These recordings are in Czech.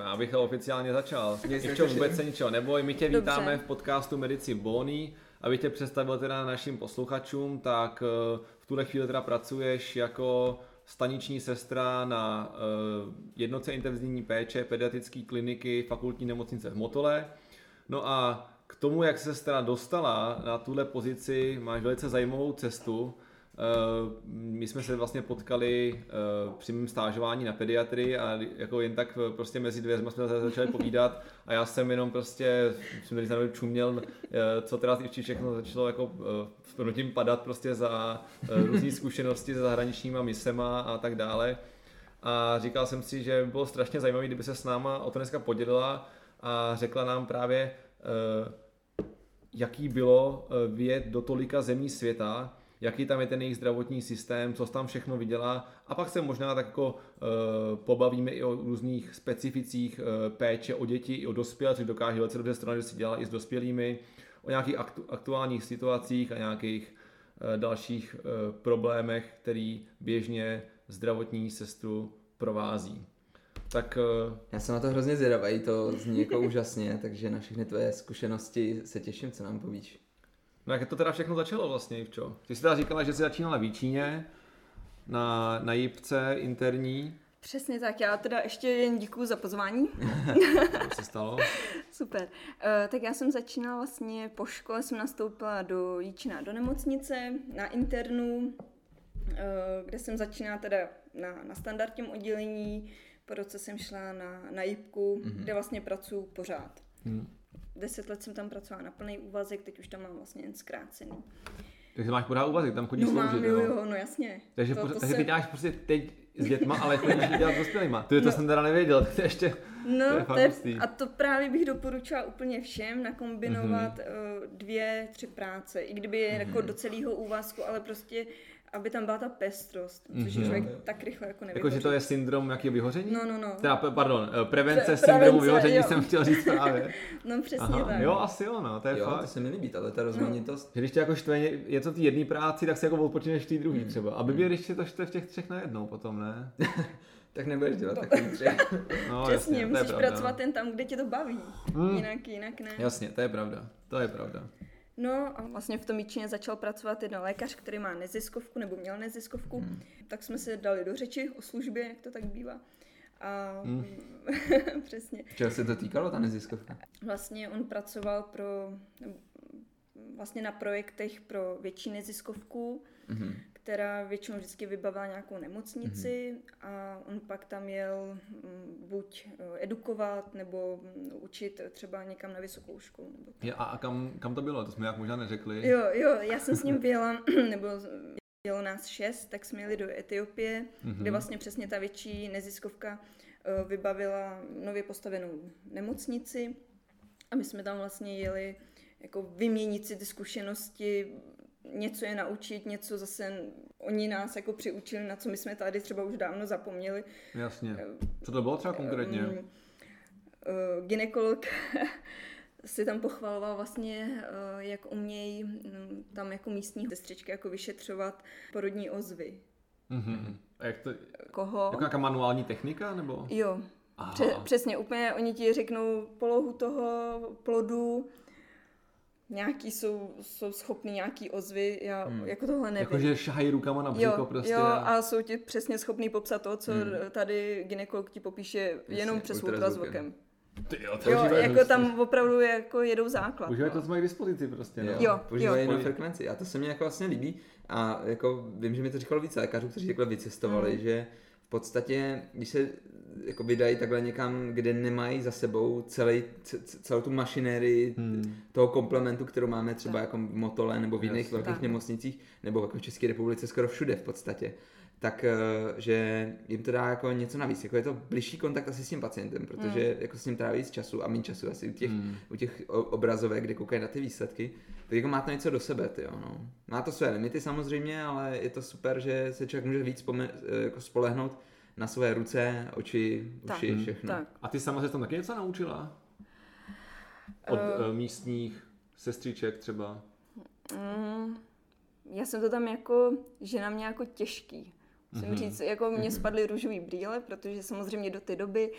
Abych oficiálně začal. Ještě vůbec se ničeho neboj, my tě Dobře. vítáme v podcastu Medici Bony. Abych tě představil teda našim posluchačům, tak eh, v tuhle chvíli teda pracuješ jako staniční sestra na eh, jednotce intenzivní péče pediatrické kliniky fakultní nemocnice v Motole. No a k tomu, jak se teda dostala na tuhle pozici, máš velice zajímavou cestu. Eh, My jsme se vlastně potkali eh, při mém stážování na pediatrii a jako jen tak eh, prostě mezi dveřma jsme začali povídat a já jsem jenom prostě, jsem tady zároveň čuměl, co teda ještě všechno začalo jako s proměnutím padat prostě za různé zkušenosti se zahraničníma misema a tak dále. A říkal jsem si, že by bylo strašně zajímavé, kdyby se s náma o to dneska podělila a řekla nám právě, jaký bylo vyjet do tolika zemí světa, jaký tam je ten jejich zdravotní systém, co tam všechno vydělá a pak se možná tak jako uh, pobavíme i o různých specificích uh, péče o děti i o dospělé, což dokáže velice dobře strany, že si dělá i s dospělými, o nějakých aktu- aktuálních situacích a nějakých uh, dalších uh, problémech, který běžně zdravotní sestru provází. Tak Já jsem na to hrozně zvědavý, to zní jako úžasně, takže na všechny tvoje zkušenosti se těším, co nám povíš. No jak to teda všechno začalo vlastně, Ivčo? Ty jsi teda říkala, že jsi začínala v Jíčíně, na, na jipce interní. Přesně tak, já teda ještě jen děkuju za pozvání. Co se stalo? Super. Uh, tak já jsem začínala vlastně po škole, jsem nastoupila do Jíčina do nemocnice, na internu, uh, kde jsem začínala teda na, na standardním oddělení, po roce jsem šla na, na JIPku, mm-hmm. kde vlastně pracuji pořád. Hmm. Deset let jsem tam pracovala na plný úvazek, teď už tam mám vlastně jen zkrácený. Takže máš pořád úvazek, tam chodíš No sloužit, mám, jo, jo, no jasně. Takže, to, pořád, to takže se- ty děláš prostě teď s dětma, ale chodíš dělat s dospělýma. To, to No. jsem teda nevěděl, to je ještě... No, To je to je, hustý. a to právě bych doporučila úplně všem, nakombinovat Mhm. mm-hmm. dvě, tři práce, i kdyby je jako do celého úvazku, ale prostě, aby tam byla ta pestrost, což Mhm. člověk tak rychle jako nevyhoří. Jako, že to je syndrom jakého vyhoření? No, no, no. Teda, pardon, eh, prevence Pre- syndromu vyhoření jo. jsem chtěl říct právě. No přesně Aha, tak. jo, asi jo, no, to je Jo, fakt. to se mi líbí, ale ta rozmanitost. Že když tě jako štve ně- něco v té jedné práci, tak se jako odpočineš v té druhé Hmm. třeba. Aby mě, když tě to štve v těch třech najednou potom, ne? Tak nebudeš dělat takový tři. No, Přesně, jasně, to musíš pravda, pracovat jen tam, kde tě to baví. Hmm. Jinak, jinak ne. Jasně, to je pravda, to je pravda. No a vlastně v tom Míčině začal pracovat jeden lékař, který má neziskovku, nebo měl neziskovku, Hmm. hmm. tak jsme se dali do řeči o službě, jak to tak bývá. A Hmm. přesně. Čeho se to týkalo, ta neziskovka? Vlastně on pracoval pro, vlastně na projektech pro větší neziskovku, Mhm. Která většinou vždycky vybavila nějakou nemocnici a on pak tam jel mm, buď eh, edukovat nebo mm, učit třeba někam na vysokou školu. Nebo Je, a, a kam, kam to bylo? To jsme jak možná neřekli. Jo, jo, já jsem s ním vyjela, nebo jelo nás šest, tak jsme jeli do Etiopie, Mhm. kde vlastně přesně ta větší neziskovka eh, vybavila nově postavenou nemocnici a my jsme tam vlastně jeli jako vyměnit si ty zkušenosti, něco je naučit, něco zase oni nás jako přiučili, na co my jsme tady třeba už dávno zapomněli. Jasně. Co to bylo třeba konkrétně? Mm, eh, Ginekolog si tam pochvaloval vlastně, eh, jak umějí mm, tam jako místní sestřičky jako vyšetřovat porodní ozvy. Mhm. A jak to, Koho? jako nějaká manuální technika, nebo? Jo, Aha. pře- přesně, úplně oni ti řeknou polohu toho plodu, nějaký jsou, jsou schopný nějaký ozvy, já Hmm. jako tohle nevím. Jakože šahají rukama na břicho Jo, prostě. jo, a jsou ti přesně schopný popsat to, co Hmm. tady ginekolog ti popíše jenom přes ultrazvukem. Ty jo, to Jo, jako hustý. tam opravdu jako jedou základ. Užívají no. to, co mají k dispozici prostě. No. Jo. používají jo. frekvenci a to se mně jako vlastně líbí a jako vím, že mi to říkalo více lékařů, kteří takhle vycestovali, Mm. že podstatě, když se jako vydají takhle někam, kde nemají za sebou celý, celou tu mašinérii Hmm. toho komplementu, kterou máme třeba jako v Motole nebo v jiných Jasně. velkých Tak. nemocnicích, nebo jako v České republice skoro všude v podstatě, tak eh, že jim to dá jako něco navíc. Jako je to blížší kontakt asi s tím pacientem, protože jako s ním tráví víc času a méně času asi u těch, Hmm. u těch obrazovek, kde koukají na ty výsledky, tak jako má to něco do sebe, ty no. Má to své limity samozřejmě, ale je to super, že se člověk může víc pome- eh, jako spolehnout na své ruce, oči, Tak. uši, Hmm. všechno. Tak. A ty sama se tam taky něco naučila? Od uh, místních sestřiček třeba? Mm, já jsem to tam jako, že na mě jako těžký. Musím Mhm. říct, jako mě spadly růžový brýle, protože samozřejmě do té doby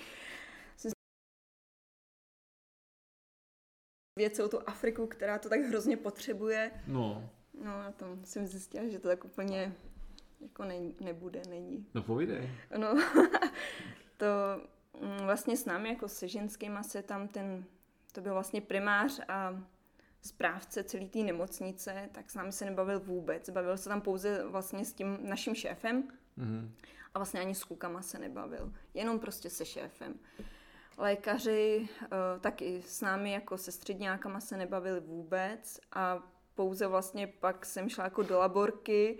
celou tu Afriku, která to tak hrozně potřebuje. No, No a tam jsem zjistila, že to tak úplně jako ne, nebude, není. no povídej. No, to mm, vlastně s námi jako se ženskýma se tam ten, to byl vlastně primář a správce celé té nemocnice, tak s námi se nebavil vůbec. Bavil se tam pouze vlastně s tím naším šéfem Mhm. a vlastně ani s klukama se nebavil. Jenom prostě se šéfem. Lékaři eh, taky s námi jako se středňákama se nebavili vůbec a pouze vlastně pak jsem šla jako do laborky,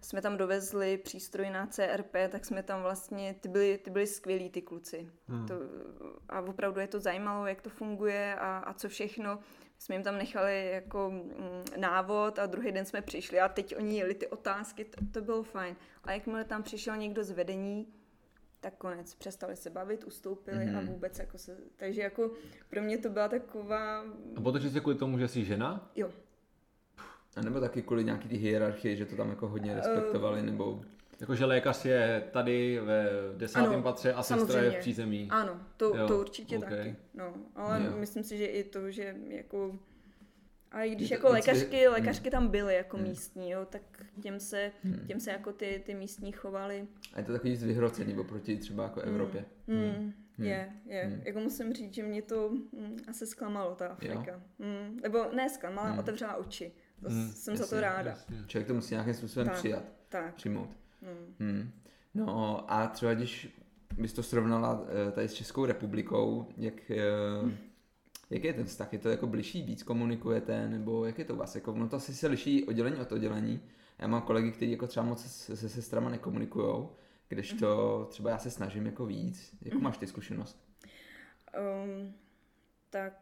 jsme tam dovezli přístroj na CRP, tak jsme tam vlastně, ty byli, ty byli skvělí ty kluci. Hmm. To, a opravdu je to zajímalo, jak to funguje a, a co všechno. Jsme jim tam nechali jako mm, návod a druhý den jsme přišli a teď oni jeli ty otázky, to, to bylo fajn. A jakmile tam přišel někdo z vedení, tak konec, přestali se bavit, ustoupili mm-hmm. a Mhm. vůbec jako se, takže jako pro mě to byla taková, A bylo to čistě kvůli tomu, že jsi žena? jo, A nebo taky kvůli nějaký ty hierarchii, že to tam jako hodně respektovali, nebo Jakože lékař je tady ve desátém Ano, patře a sestra je v přízemí. ano, to, Jo, to určitě ok. taky, no, ale Jo. myslím si, že i to, že jako a i když Je to jako lékařky, lékařky tam byly jako Hmm. místní, jo, tak těm se, Hmm. těm se jako ty, ty místní chovali. a je to takový víc vyhrocený oproti třeba jako Evropě. Hmm. Je, je. Hmm. Jako musím říct, že mě to mm, asi zklamalo, ta Afrika. Mm. Nebo ne zklamala, Hmm. otevřela oči. To Hmm, jsem za jasně, to ráda. Jasně. Člověk to musí nějakým způsobem Tak. přijat, Tak. přijmout. Mm. Hmm. No a třeba když bys to srovnala eh, tady s Českou republikou, jak, eh, jak je ten vztah? Je to jako bližší, víc komunikujete, nebo jak je to u vás? Jako, no to asi se liší oddělení od oddělení. Já mám kolegy, kteří jako třeba moc se, se sestrama nekomunikujou, kdežto třeba já se snažím jako víc. Jakou máš ty zkušenost? Um, tak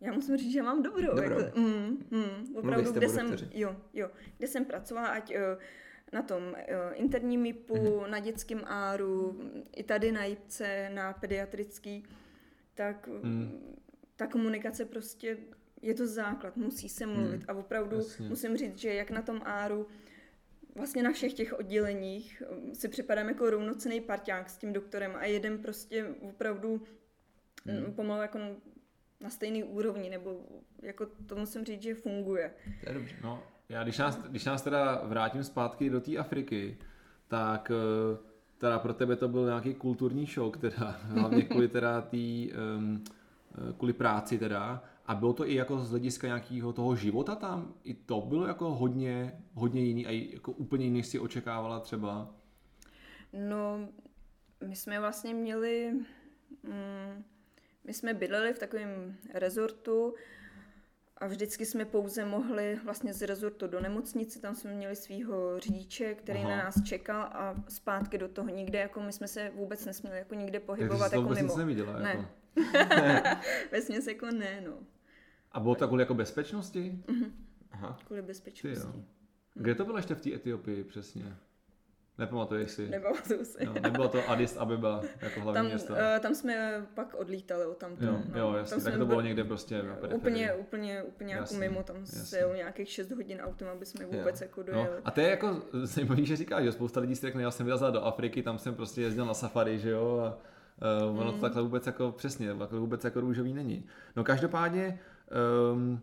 já musím říct, že mám dobrou. Dobrou. Jako, mm, mm, opravdu, kde jsem, jo, jo, kde jsem pracovala, ať uh, na tom interním MIPu, Mhm. na dětském áru, i tady na JIPce, na pediatrický, tak Mm. mm. ta komunikace prostě je to základ, musí se mluvit. A opravdu Jasně. musím říct, že jak na tom áru, vlastně na všech těch odděleních um, si připadám jako rovnocený parťák s tím doktorem a jeden prostě opravdu Hmm. mm. pomalu jako na stejný úrovni, nebo jako to musím říct, že funguje. To je dobře. No, já když nás, když nás teda vrátím zpátky do té Afriky, tak eh, teda pro tebe to byl nějaký kulturní šok, teda hlavně kvůli teda tý, um, kvůli práci teda. A bylo to i jako z hlediska nějakého toho života tam? I to bylo jako hodně, hodně jiný a jako úplně jiný, než si očekávala třeba? No, my jsme vlastně měli, mm, my jsme bydleli v takovém rezortu a vždycky jsme pouze mohli vlastně z rezortu do nemocnice, tam jsme měli svého řidiče, který Aha. Na nás čekal a zpátky do toho nikde, jako my jsme se vůbec nesměli jako nikde Takže pohybovat jako vůbec mimo. nic neviděla? Ne. Jako. Vesměs jako ne, no, A bylo to kvůli jako bezpečnosti? Aha. kvůli Ty bezpečnosti. jo. Kde to bylo ještě v té Etiopii přesně? Nepamatuješ si? Nepamatuju si. Jo, nebylo to Addis Abeba jako hlavní Tam, město? uh, tam jsme pak odlítali od tamto. Jo, no. jo, Tam jasně, jsme tak to bylo někde prostě na periferii. Úplně, úplně, úplně jako mimo, tam se jelo nějakých 6 hodin autem, aby jsme vůbec jako No, dojeli. a to je jako zajímavé, že říkáš, že spousta lidí si řekne, já jsem vyrazil do Afriky, tam jsem prostě jezdil na safari, že jo, a uh, ono to Mm. takhle vůbec jako přesně, takhle vůbec jako růžový není. No každopádně, um,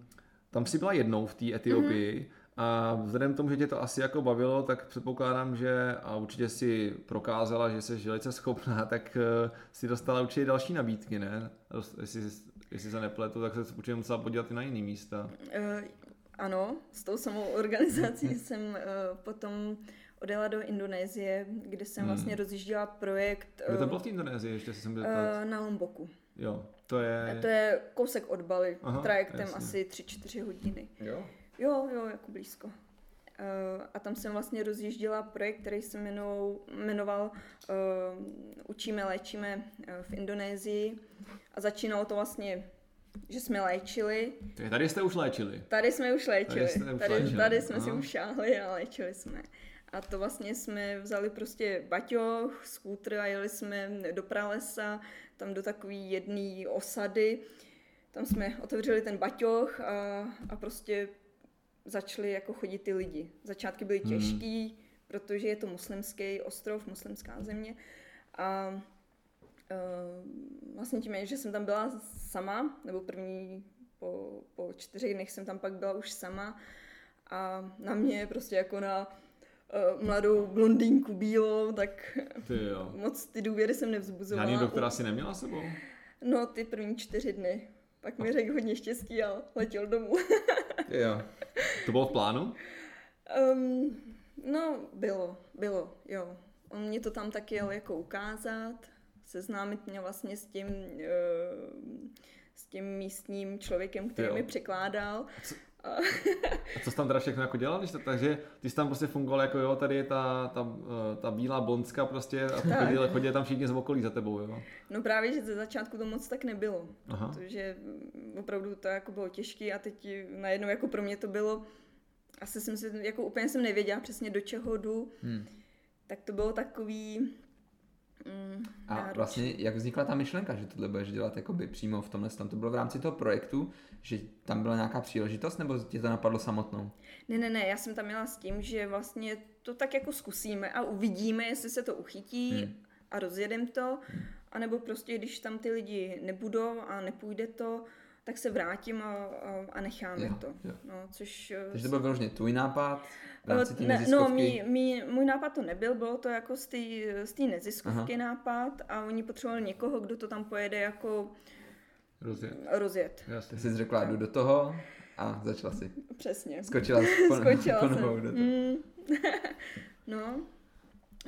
tam si byla jednou v té Etiopii A vzhledem k tomu, že tě to asi jako bavilo, tak předpokládám, že a určitě si prokázala, že jsi velice schopná, tak uh, si dostala určitě další nabídky, ne? Jestli, jestli se nepletu, tak se určitě musela podívat i na jiný místa. Uh, ano, s tou samou organizací jsem uh, potom odjela do Indonésie, kde jsem hmm. vlastně rozjížděla projekt... Kde to bylo v Indonésii, ještě jsem byl uh, Na Lomboku. Jo, to je... A to je kousek od Bali, Aha, trajektem jasně. asi 3-4 hodiny. Jo? Jo, jo, jako blízko. Uh, a tam jsem vlastně rozjížděla projekt, který se jmenou, jmenoval uh, Učíme, léčíme uh, v Indonésii. A začínalo to vlastně, že jsme léčili. Tady jste už léčili. Tady jsme už léčili. Tady, už tady, léčili. tady jsme Aha. si už šáhli a léčili jsme. A to vlastně jsme vzali prostě baťoch, skútr a jeli jsme do pralesa, tam do takové jedné osady. Tam jsme otevřeli ten baťoch a, a prostě začali jako chodit ty lidi. Začátky byly hmm. těžký, hmm. protože je to muslimský ostrov, muslimská země. A uh, vlastně tím, že jsem tam byla sama, nebo první po, po čtyřech dnech jsem tam pak byla už sama a na mě prostě jako na uh, mladou blondýnku bílou, tak ty jo. moc ty důvěry jsem nevzbuzovala. Žádný doktora si neměla sebou? No, ty první čtyři dny. Pak mi řekl hodně štěstí a letěl domů. jo. To bylo v plánu? Um, no, bylo, bylo, jo. On mě to tam taky jel jako ukázat, seznámit mě vlastně s tím, uh, s tím místním člověkem, který jo. mi překládal. Co, a co jsi tam teda všechno jako dělal? To, takže ty jsi tam prostě fungoval jako jo, tady je ta, ta, eh, ta bílá bonska prostě a chodili, chodili tam všichni z okolí za tebou, jo? No právě, že ze začátku to moc tak nebylo, Aha. protože opravdu to jako bylo těžké a teď najednou jako pro mě to bylo, asi jsem si, jako úplně jsem nevěděla přesně do čeho jdu, hmm. tak to bylo takový, Mm, a náročný. vlastně jak vznikla ta myšlenka, že tohle budeš dělat jakoby přímo v tomhle, tam to bylo v rámci toho projektu, že tam byla nějaká příležitost, nebo tě to napadlo samotnou? Ne, ne, ne, já jsem tam měla s tím, že vlastně to tak jako zkusíme a uvidíme, jestli se to uchytí hmm. a rozjedem to, hmm. anebo prostě, když tam ty lidi nebudou a nepůjde to, tak se vrátím a, a, necháme jo, to. Jo. No, což, eh, Takže to byl vyloženě tvůj nápad? ne, no, mý, mý, můj nápad to nebyl, bylo to jako z té neziskovky Aha. nápad a oni potřebovali někoho, kdo to tam pojede jako rozjet. rozjet. Jasně. Jsi řekla, jdu do toho a začala si. Přesně. Skočila, pon, Skočila jsem. do toho. Mm. no,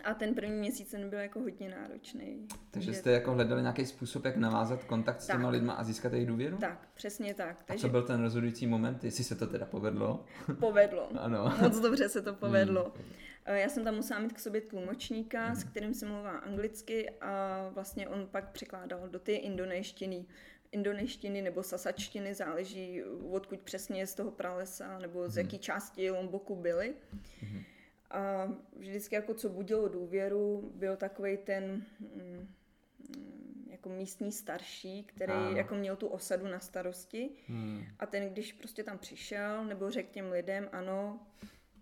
a ten první měsíc ten byl jako hodně náročný. Takže jste jako hledali nějaký způsob, jak navázat kontakt s těma lidma a získat jejich důvěru? Tak, přesně tak. Takže... A co byl ten rozhodující moment, jestli se to teda povedlo? Povedlo. ano. Moc dobře se to povedlo. Hmm. Já jsem tam musela mít k sobě tlumočníka, hmm. s kterým jsem mluvila anglicky a vlastně on pak překládal do té indonéštiny indoneštiny nebo sasačtiny, záleží odkud přesně z toho pralesa nebo z hmm. jaký části Lomboku byly. Hmm. A vždycky jako co budilo důvěru, byl takový ten mm, jako místní starší, který a. jako měl tu osadu na starosti hmm. a ten, když prostě tam přišel nebo řekl těm lidem, ano,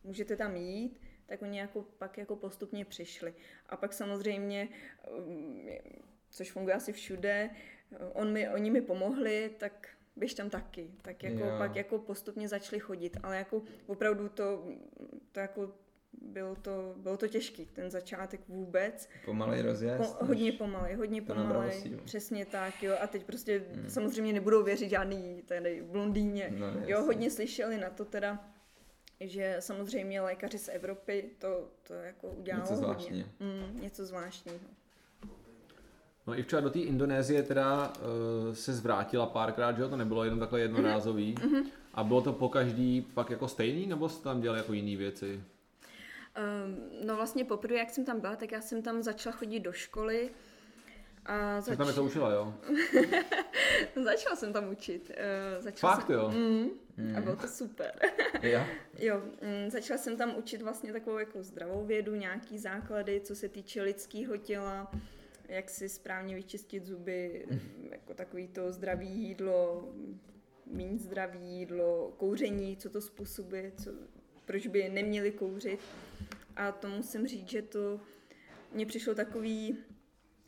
můžete tam jít, tak oni jako pak jako postupně přišli. A pak samozřejmě, mm, což funguje asi všude, on mi, oni mi pomohli, tak běž tam taky. Tak jako jo. pak jako postupně začali chodit, ale jako opravdu to, to jako bylo to, bylo to těžký, ten začátek vůbec. Pomalej rozjezd? Po, hodně pomalej, hodně pomalej, přesně tak, jo, a teď prostě hmm. samozřejmě nebudou věřit žádný tady blondýně, no, jo, hodně slyšeli na to teda, že samozřejmě lékaři z Evropy to, to jako udělalo něco zvláštního. Mm, něco zvláštního. No i včera do té Indonésie teda uh, se zvrátila párkrát, že to nebylo jenom takhle jednorázový. Mm-hmm. A bylo to po každý pak jako stejný, nebo jste tam dělali jako jiné věci? Um, no vlastně poprvé, jak jsem tam byla, tak já jsem tam začala chodit do školy. A zač... Jsi tam je to učila, jo? začala jsem tam učit. Uh, začala Fakt jsem... jo? Mm, mm. A bylo to super. ja? jo, mm, začala jsem tam učit vlastně takovou jako zdravou vědu, nějaký základy, co se týče lidského těla, jak si správně vyčistit zuby, mm. jako takový to zdravý jídlo, méně zdravý jídlo, kouření, co to způsobuje, co, proč by neměli kouřit. A to musím říct, že to mně přišlo takový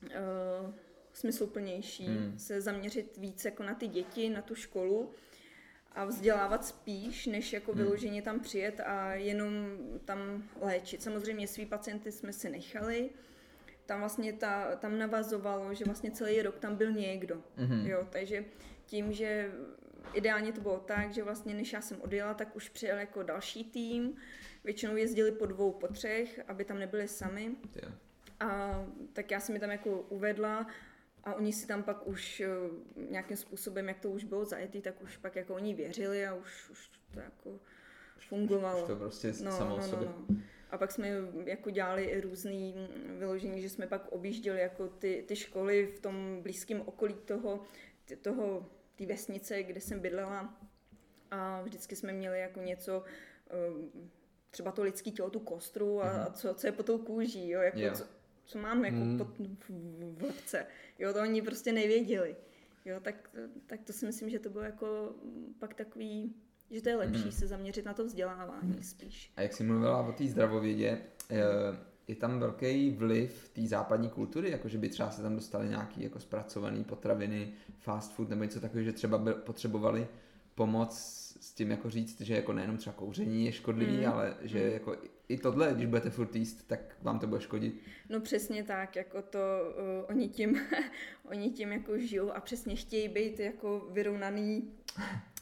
uh, smysluplnější hmm. se zaměřit víc jako na ty děti, na tu školu a vzdělávat spíš, než jako Hmm. vyloženě tam přijet a jenom tam léčit. Samozřejmě svý pacienty jsme si nechali, tam vlastně ta, tam navazovalo, že vlastně celý rok tam byl někdo. Mhm. Jo, takže tím, že ideálně to bylo tak, že vlastně než já jsem odjela, tak už přijel jako další tým. Většinou jezdili po dvou, po třech, aby tam nebyli sami. A tak já jsem mi tam jako uvedla a oni si tam pak už eh, nějakým způsobem, jak to už bylo zajetý, tak už pak jako oni věřili a už, už to jako fungovalo. Už to prostě no, samo no, sobě. no, no. A pak jsme jako dělali i různý vyložení, že jsme pak objížděli jako ty, ty školy v tom blízkém okolí toho, toho, té vesnice, kde jsem bydlela. A vždycky jsme měli jako něco, eh, třeba to lidský tělo, tu kostru a, a co, co je po tou kůží, jo, jako Jo. co, co mám jako Mm. pod, v, v lepce. Jo, to oni prostě nevěděli. Jo, tak, tak to si myslím, že to bylo jako mm, pak takový, že to je lepší Mhm. se zaměřit na to vzdělávání spíš. A jak jsi mluvila o té zdravovědě, eh, je tam velký vliv té západní kultury, jako že by třeba se tam dostaly nějaký jako zpracované potraviny, fast food nebo něco takového, že třeba by potřebovali pomoc s tím jako říct, že jako nejenom třeba kouření je škodlivý, Mm. ale že Mm. jako i tohle, když budete furt jíst, tak vám to bude škodit. No přesně tak, jako to, uh, oni, tím, oni tím jako žijou a přesně chtějí být jako vyrovnaný,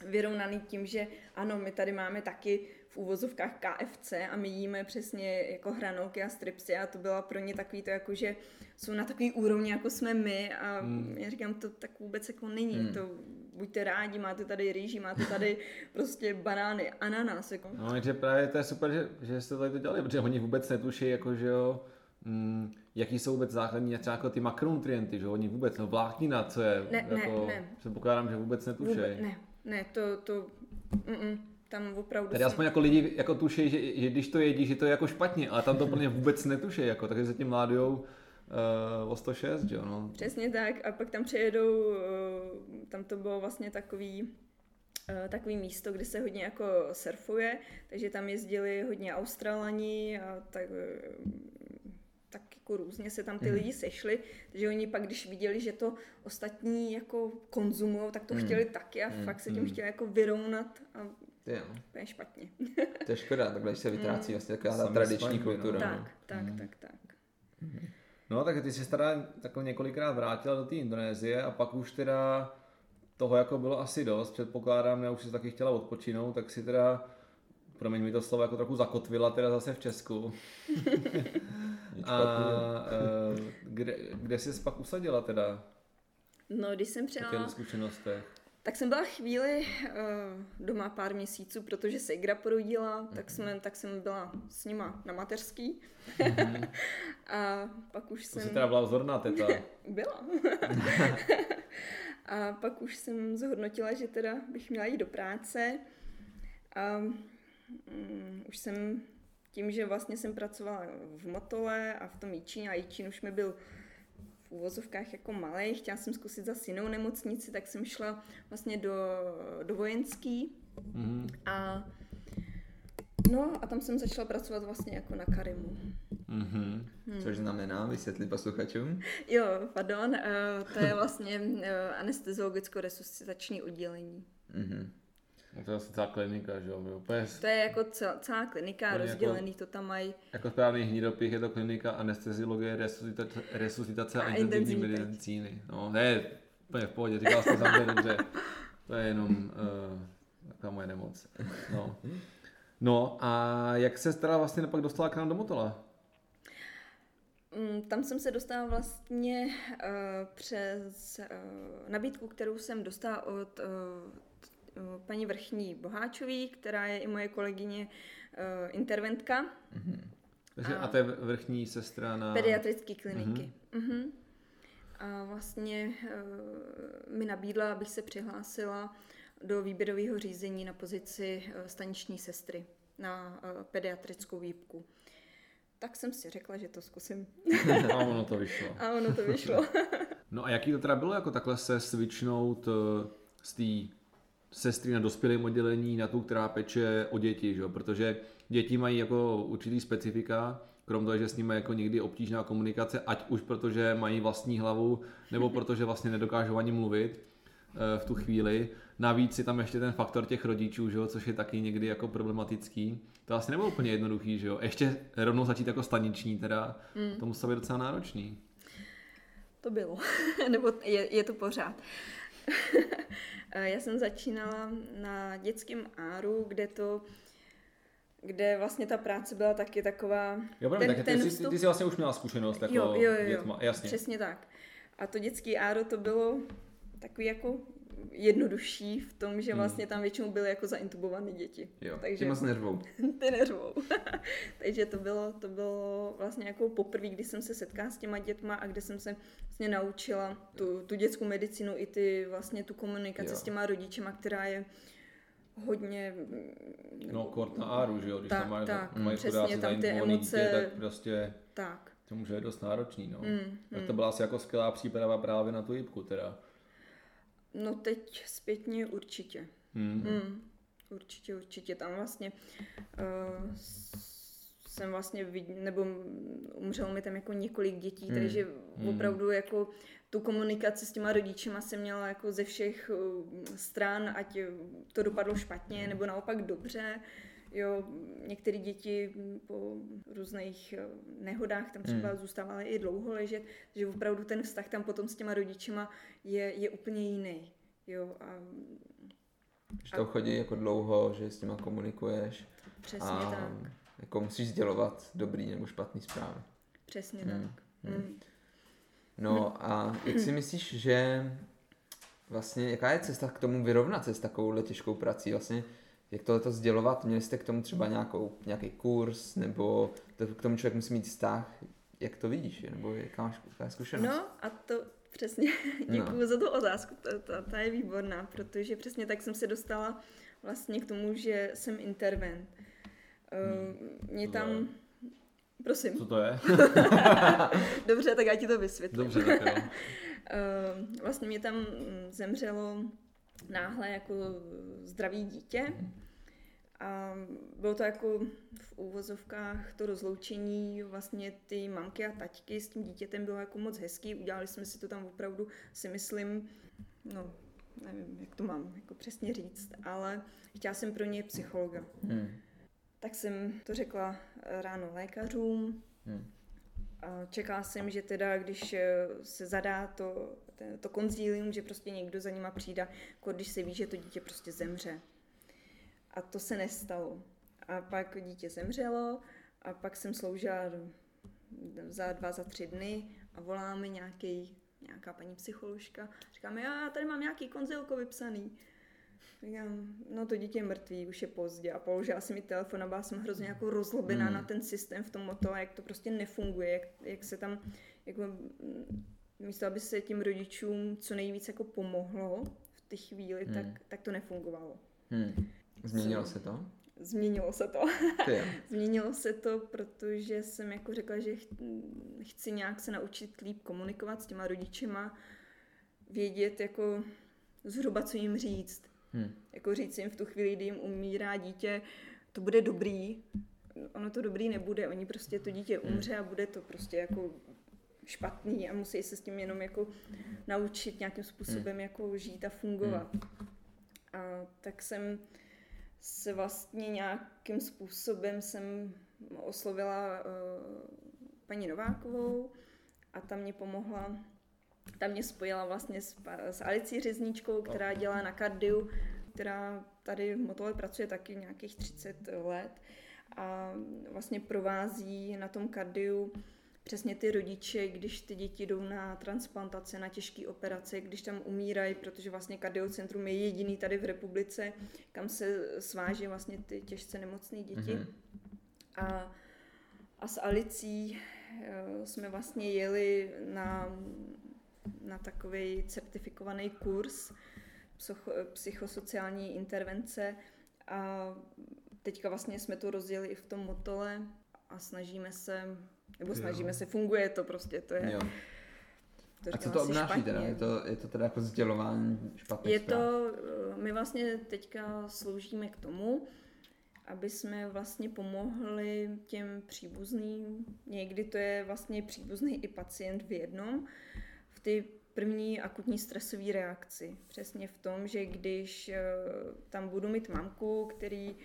vyrovnaný tím, že ano, my tady máme taky v úvozovkách KFC a my jíme přesně jako hranolky a stripsy a to byla pro ně takový to jako, že jsou na takový úrovni, jako jsme my a Hmm. já říkám, to tak vůbec jako není, Hmm. to buďte rádi, máte tady rýži, máte tady prostě banány, ananas, jako. No, takže právě to je super, že, že jste tady to dělali, protože oni vůbec netuší, jako že jo, mm, jaký jsou vůbec základní třeba jako ty makronutrienty, že oni vůbec, no vláknina, co je, Ne, ne, jako, ne. předpokládám, že vůbec netuší. Vůbec, ne, ne, to, to, mm, tam opravdu Tady aspoň jako lidi jako tuší, že, že, když to jedí, že to je jako špatně, ale tam to plně vůbec netuší, jako, takže se tím mládujou uh, o 106, že jo, no. Přesně tak a pak tam přejedou, eh, tam to bylo vlastně takový, eh, takový místo, kde se hodně jako surfuje, takže tam jezdili hodně Australani a tak, tak jako různě se tam ty Mhm. lidi sešli, takže oni pak, když viděli, že to ostatní jako konzumují, tak to Mhm. chtěli taky a Mhm. fakt se tím Mhm. chtěli jako vyrovnat a Jo. úplně špatně. To je škoda, takhle když se vytrácí Mm. vlastně taková ta tradiční svaňky, no. kultura. tak, no. tak, Mhm. tak, tak. No, tak ty jsi teda takhle několikrát vrátila do té Indonésie a pak už teda toho jako bylo asi dost, předpokládám, já už si taky chtěla odpočinout, tak si teda, promiň mi to slovo, jako trochu zakotvila teda zase v Česku. A eh, kde, kde jsi pak usadila teda No, když jsem přijela, zkušenostech? Tak jsem byla chvíli uh, doma pár měsíců, protože se Igra porodila, tak, jsme, tak jsem byla s nima na mateřský. a pak už To jsem... jsi teda byla vzorná teta. Byla. a pak už jsem zhodnotila, že teda bych měla jít do práce. A um, už jsem tím, že vlastně jsem pracovala v Motole a v tom Jíčíně a Jíčín už mi byl úvozovkách jako malý, chtěla jsem zkusit zase jinou nemocnici, tak jsem šla vlastně do, do vojenský Mhm. a no a tam jsem začala pracovat vlastně jako na Karimu. Mhm. Což znamená, vysvětli posluchačům. Jo, pardon, uh, to je vlastně uh, anesteziologicko-resuscitační oddělení. Mhm. To je asi celá klinika, že jo, úplně To je jako celá, celá klinika, Úplně jako- rozdělený to tam mají. jako správný hnidopich je to klinika anesteziologie, resuscitace, resuscitace a, A intenzivní medicíny. No, to je úplně v pohodě, říkal jsi to sám dobře. To je jenom uh, taková moje nemoc. No. no a jak se teda vlastně pak dostala k nám do Motola? Mm, Tam jsem se dostala vlastně uh, přes uh, nabídku, kterou jsem dostala od uh, paní Vrchní Boháčový, která je i moje kolegyně uh, interventka Takže, A- a to je vrchní sestra na... pediatrické kliniky. Mm-hmm. A vlastně uh, mi nabídla, abych se přihlásila do výběrového řízení na pozici uh, staniční sestry na uh, pediatrickou výpku. Tak jsem si řekla, že to zkusím. A ono to vyšlo. A ono to vyšlo. No a jaký to teda bylo jako takhle se switchnout eh, z té sestry na dospělém oddělení na tu, která peče o děti, že? protože děti mají jako určitý specifika, krom toho, že s nimi je jako někdy obtížná komunikace, ať už protože mají vlastní hlavu, nebo protože vlastně nedokážou ani mluvit, eh, v tu chvíli. Navíc je tam ještě ten faktor těch rodičů, že jo, což je taky někdy jako problematický. To asi nebylo úplně jednoduchý, že jo. Ještě rovnou začít jako staniční teda, mm. to muselo být docela náročný. To bylo, nebo je, je to pořád. Já jsem začínala na dětském áru, kde to kde vlastně ta práce byla taky taková... Jo, ten, tak ten ty, vstup... ty jsi vlastně už měla zkušenost jako jo, jo, jo, dětma, jasně. Přesně tak. A to dětský áro to bylo takový jako jednodušší v tom, že hmm. vlastně tam většinou byly jako zaintubované děti. Jo, Takže, ty moc neřvou. ty neřvou. Takže to bylo, to bylo vlastně jako poprvé, kdy jsem se setkala s těma dětma a kde jsem se vlastně naučila tu, tu dětskou medicínu i ty vlastně tu komunikaci jo. s těma rodičema, která je hodně... No, kort na áru, že jo? Když tak, tam mají, tak, mají přesně, tam ty emoce... Dítě, tak prostě... Tak. To může být dost náročný, no. Mm, tak mm. to byla asi jako skvělá příprava právě na tu jibku, teda. No teď zpětně určitě. Mm. Mm, určitě, určitě. Tam vlastně uh, jsem vlastně vid, nebo umřelo mi tam jako několik dětí, mm. takže mm. opravdu jako tu komunikaci s těma rodičema jsem měla jako ze všech uh, stran, ať to dopadlo špatně nebo naopak dobře. Jo, některé děti po různých eh, nehodách tam třeba hmm. zůstávaly i dlouho ležet, že opravdu ten vztah tam potom s těma rodičema je, je úplně jiný. Jo, a, že to chodí jako dlouho, že s těma komunikuješ. Přesně a tak. Jako musíš sdělovat dobrý nebo špatný zprávy. Přesně hmm. tak. Hmm. Hmm. No a jak si myslíš, že vlastně, jaká je cesta k tomu vyrovnat se s takovou těžkou prací? Vlastně jak tohle sdělovat? Měli jste k tomu třeba nějakou, nějaký kurz, nebo to, k tomu člověk musí mít vztah? Jak to vidíš? Nebo jaká máš jaká zkušenost? No a to přesně, děkuji no. za tu otázku, ta, ta, ta je výborná, protože přesně tak jsem se dostala vlastně k tomu, že jsem intervent. Hmm. Mě tam... Prosím. Co to je? Dobře, tak já ti to vysvětlím. Dobře, tak jo. vlastně mě tam zemřelo náhle jako zdravý dítě a bylo to jako v úvozovkách to rozloučení vlastně ty mamky a taťky s tím dítětem bylo jako moc hezký, udělali jsme si to tam opravdu, si myslím, no nevím, jak to mám jako přesně říct, ale chtěla jsem pro ně psychologa. Hmm. Tak jsem to řekla ráno lékařům, hmm. a čekala jsem, že teda, když se zadá to, to konzílium, že prostě někdo za nima přijde, jako když se ví, že to dítě prostě zemře. A to se nestalo. A pak dítě zemřelo a pak jsem sloužila za dva, za tři dny a volá mi nějaký, nějaká paní psycholožka. Říká mi, já tady mám nějaký konzilko vypsaný. Říkám, no to dítě je mrtvý, už je pozdě. A položila si mi telefon a byla jsem hrozně jako rozlobená hmm. na ten systém v tom to, jak to prostě nefunguje, jak, jak se tam, jako, místo aby se tím rodičům co nejvíc jako pomohlo v té chvíli, hmm. tak, tak to nefungovalo. Hmm. Změnilo se to? Změnilo se to. Změnilo se to, protože jsem jako řekla, že chci nějak se naučit líp komunikovat s těma rodičema, vědět jako zhruba, co jim říct. Hmm. Jako říct jim v tu chvíli, kdy jim umírá dítě, to bude dobrý, ono to dobrý nebude, oni prostě to dítě hmm. umře a bude to prostě jako špatný a musí se s tím jenom jako naučit nějakým způsobem hmm. jako žít a fungovat. Hmm. A tak jsem se vlastně nějakým způsobem jsem oslovila uh, paní Novákovou a ta mě pomohla, ta mě spojila vlastně s, s Alicí Řezničkou, která dělá na kardiu, která tady v Motole pracuje taky nějakých 30 let a vlastně provází na tom kardiu přesně ty rodiče, když ty děti jdou na transplantace, na těžké operace, když tam umírají, protože vlastně kardiocentrum je jediný tady v republice, kam se sváží vlastně ty těžce nemocné děti. Mm-hmm. A, a s Alicí uh, jsme vlastně jeli na, na takový certifikovaný kurz psycho, psychosociální intervence a teďka vlastně jsme to rozjeli i v tom motole a snažíme se nebo snažíme jo. se, funguje to prostě, to je... Jo. To a co to obnáší špatně. teda? Je to, je to teda jako sdělování špatných Je zpráv? to, my vlastně teďka sloužíme k tomu, aby jsme vlastně pomohli těm příbuzným, někdy to je vlastně příbuzný i pacient v jednom, v ty první akutní stresové reakci. Přesně v tom, že když eh, tam budu mít mamku, který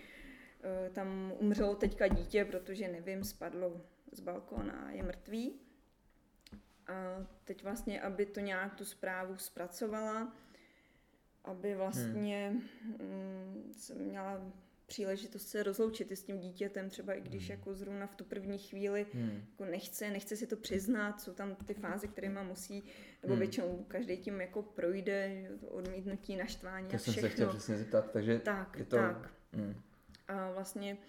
eh, tam umřelo teďka dítě, protože nevím, spadlo z balkóna je mrtvý. A teď vlastně, aby to nějak tu zprávu zpracovala, aby vlastně hmm. jsem měla příležitost se rozloučit i s tím dítětem, třeba i když hmm. jako zrovna v tu první chvíli hmm. jako nechce, nechce si to přiznat, jsou tam ty fáze, které má musí, nebo hmm. většinou každý tím jako projde, to odmítnutí, naštvání to a všechno. jsem se chtěl přesně zeptat, takže tak, je to... Tak. Hmm. A vlastně uh,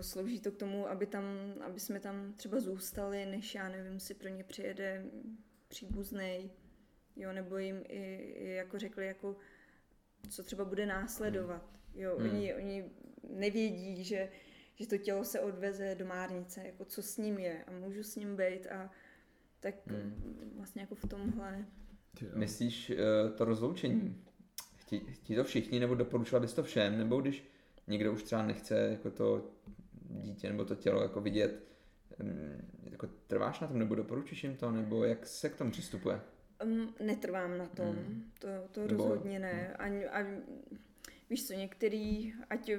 slouží to k tomu, aby tam, aby jsme tam třeba zůstali, než já nevím, si pro ně přijede příbuzný, jo, nebo jim i, i jako řekli, jako co třeba bude následovat. Jo, hmm. oni, oni nevědí, že, že to tělo se odveze do márnice, jako co s ním je a můžu s ním být a tak hmm. vlastně jako v tomhle. Myslíš uh, to rozloučení? Chtí, chtí to všichni, nebo doporučila bys to všem, nebo když někdo už třeba nechce jako to dítě nebo to tělo jako vidět, jako trváš na tom, nebo doporučíš jim to, nebo jak se k tomu přistupuje? Um, netrvám na tom, hmm. to, to nebo... rozhodně ne. Ani, ani, víš co, některý, ať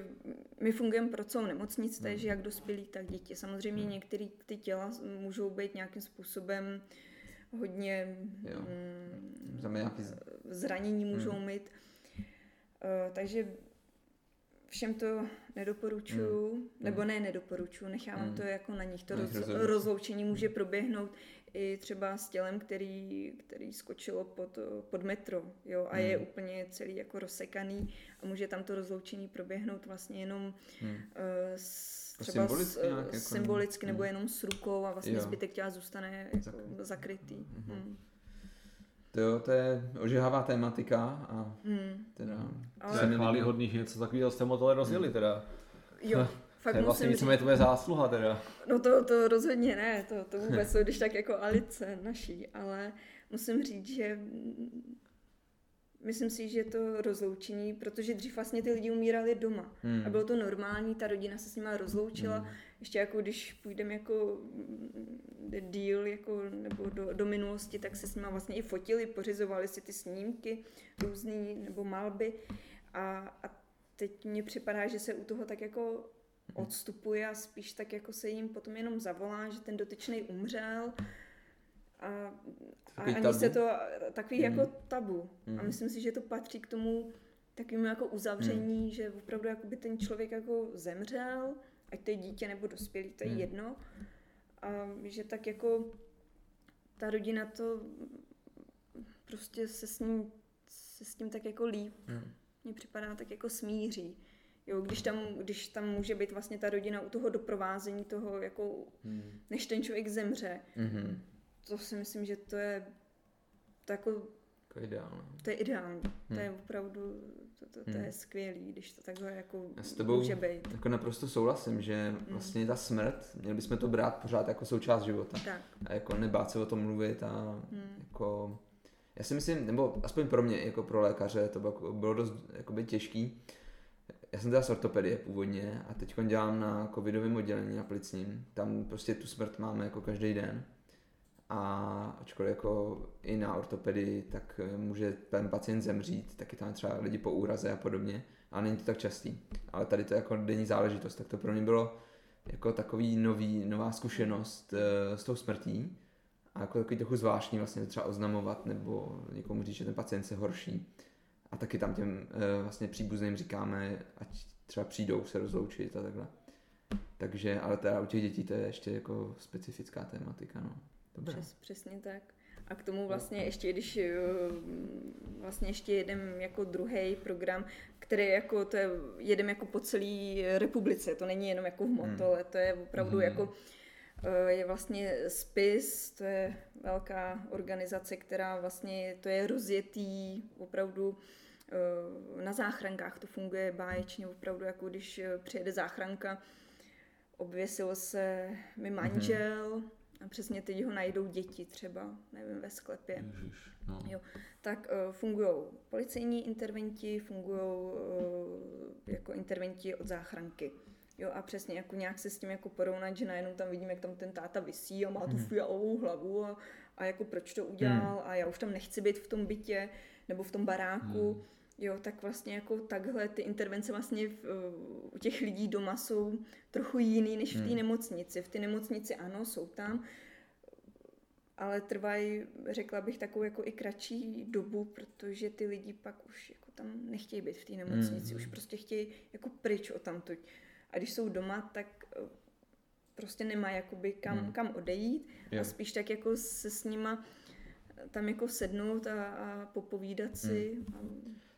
my fungujeme pro celou nemocnici, hmm. takže jak dospělí, tak děti. Samozřejmě hmm. některé ty těla můžou být nějakým způsobem hodně jo. Mm, zranění můžou hmm. mít. Uh, takže všem to nedoporučuju, hmm. nebo ne nedoporučuju, nechávám hmm. to jako na nich. To roz, rozloučení může proběhnout i třeba s tělem, který, který skočilo pod, pod metro, jo, a hmm. je úplně celý jako rozsekaný a může tam to rozloučení proběhnout vlastně jenom hmm. uh, s, třeba symbolicky, s, nějak, jako, symbolicky nebo hmm. jenom s rukou a vlastně jo. zbytek těla zůstane jako zakrytý. Hmm. Hmm. To jo, to je ožehavá tématika a hmm. teda... Ale... To je chválihodných něco takového jste moc rozjeli teda. Jo, Fakt to je vlastně víceméně tvoje zásluha teda. No to, to rozhodně ne, to, to vůbec, to když tak jako alice naší, ale musím říct, že myslím si, že to rozloučení, protože dřív vlastně ty lidi umírali doma hmm. a bylo to normální, ta rodina se s nima rozloučila, hmm. Ještě jako když půjdeme jako díl jako, nebo do, do minulosti, tak se s nima vlastně i fotili, pořizovali si ty snímky různý nebo malby a, a teď mně připadá, že se u toho tak jako Mhm. odstupuje a spíš tak jako se jim potom jenom zavolá, že ten dotyčný umřel a, a ani tabu. se to, takový mm. jako tabu. Mm. A mhm. myslím si, že to patří k tomu takovému jako uzavření, mm. že opravdu by ten člověk jako zemřel, ať to je dítě nebo dospělý, to je mm. jedno. A že tak jako ta rodina to prostě se s ním, se s tím tak jako líp. Mm. Mně připadá tak jako smíří. Jo, když tam, když tam může být vlastně ta rodina u toho doprovázení toho, jako, hmm. než ten člověk zemře. Hmm. To si myslím, že to je to jako to je ideální. To je ideální. Hmm. To je opravdu, to, to, to hmm. je skvělý, když to takhle jako Já s tebou může být. Jako naprosto souhlasím, že hmm. vlastně ta smrt, měli bychom to brát pořád jako součást života. Tak. A jako nebát se o tom mluvit a hmm. jako... Já si myslím, nebo aspoň pro mě, jako pro lékaře, to bylo, bylo dost jakoby těžký, já jsem teda z ortopedie původně a teď dělám na covidovém oddělení na plicním. Tam prostě tu smrt máme jako každý den. A ačkoliv jako i na ortopedii, tak eh, může ten pacient zemřít, taky tam třeba lidi po úraze a podobně. A není to tak častý. Ale tady to je jako denní záležitost, tak to pro mě bylo jako takový nový, nová zkušenost uh, s tou smrtí. A jako takový trochu zvláštní vlastně třeba oznamovat nebo někomu říct, že ten pacient se horší a taky tam těm uh, vlastně příbuzným říkáme, ať třeba přijdou se rozloučit a takhle. Takže, ale teda u těch dětí to je ještě jako specifická tématika, no. Dobré. Přes, přesně tak. A k tomu vlastně ještě, když eh, vlastně ještě jedem jako druhý program, který jako, to je, jedem jako po celé republice, to není jenom jako v Motole, hmm. to je opravdu hmm. jako eh, je vlastně spis, to je velká organizace, která vlastně, to je rozjetý opravdu Eh, na záchrankách to funguje báječně, opravdu jako když přijede záchranka, obvěsil se mi manžel mm-hmm. A přesně teď ho najdou děti třeba, nevím, ve sklepě. Ježiš, no. jo, tak uh, fungují policejní interventi, fungují uh, jako interventi od záchranky. Jo, a přesně jako nějak se s tím jako porovnat, že najednou tam vidím, jak tam ten táta vysí a má tu mm. fialovou hlavu a, a jako proč to udělal a já už tam nechci být v tom bytě nebo v tom baráku. Jo, tak vlastně jako takhle ty intervence vlastně v, u těch lidí doma jsou trochu jiný než v té nemocnici. V té nemocnici ano, jsou tam, ale trvají, řekla bych, takovou jako i kratší dobu, protože ty lidi pak už jako tam nechtějí být v té nemocnici, mm. už prostě chtějí jako pryč o tamtud. A když jsou doma, tak eh, prostě nemá jakoby kam, mm. kam odejít jo. a spíš tak jako se s nima tam jako sednout a, a popovídat si. Mm. A,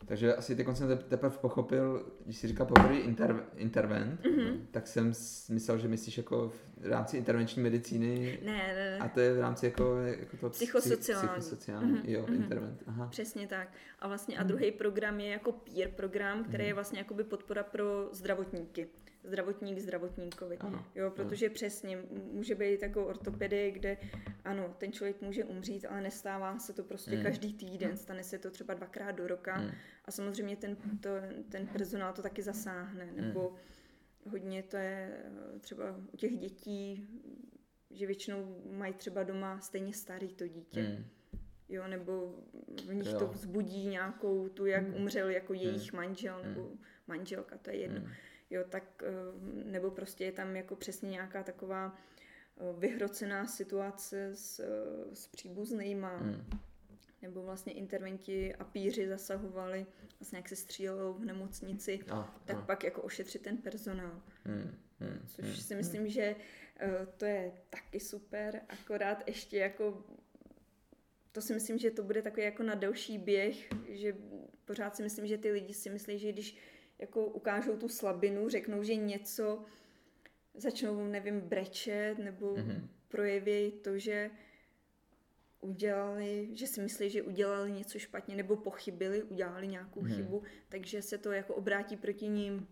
takže asi teď jsem teprve pochopil, když jsi říkal poprvé inter, intervent, mm-hmm. tak jsem myslel, že myslíš jako v rámci intervenční medicíny. Ne, ne, ne. A to je v rámci jako, jako to psychosociální. psychosociální mm-hmm. jo, mm-hmm. intervent. Aha. Přesně tak. A vlastně a druhý program je jako peer program, který mm-hmm. je vlastně jakoby podpora pro zdravotníky zdravotník zdravotníkovi. Ano, jo, protože ano. přesně může být jako ortopedy, kde ano, ten člověk může umřít, ale nestává se to prostě mm. každý týden, stane se to třeba dvakrát do roka mm. a samozřejmě ten, to, ten personál to taky zasáhne, nebo hodně to je třeba u těch dětí, že většinou mají třeba doma stejně starý to dítě. Mm. Jo, nebo v nich jo. to vzbudí nějakou tu, jak umřel jako jejich mm. manžel nebo manželka, to je jedno. Mm jo, tak eh, nebo prostě je tam jako přesně nějaká taková eh, vyhrocená situace s, eh, s příbuznýma, mm. nebo vlastně interventi a píři zasahovali, vlastně jak se střílelo v nemocnici, a, tak a. pak jako ošetřit ten personál. Mm. Mm. Což mm. si myslím, že to je taky super, akorát ještě jako to si myslím, že to bude takový jako na delší běh, že pořád si myslím, že ty lidi si myslí, že když jako ukážou tu slabinu, řeknou, že něco, začnou, nevím, brečet nebo mm-hmm. projeví to, že udělali, že si myslí, že udělali něco špatně nebo pochybili, udělali nějakou mm-hmm. chybu, takže se to jako obrátí proti ním.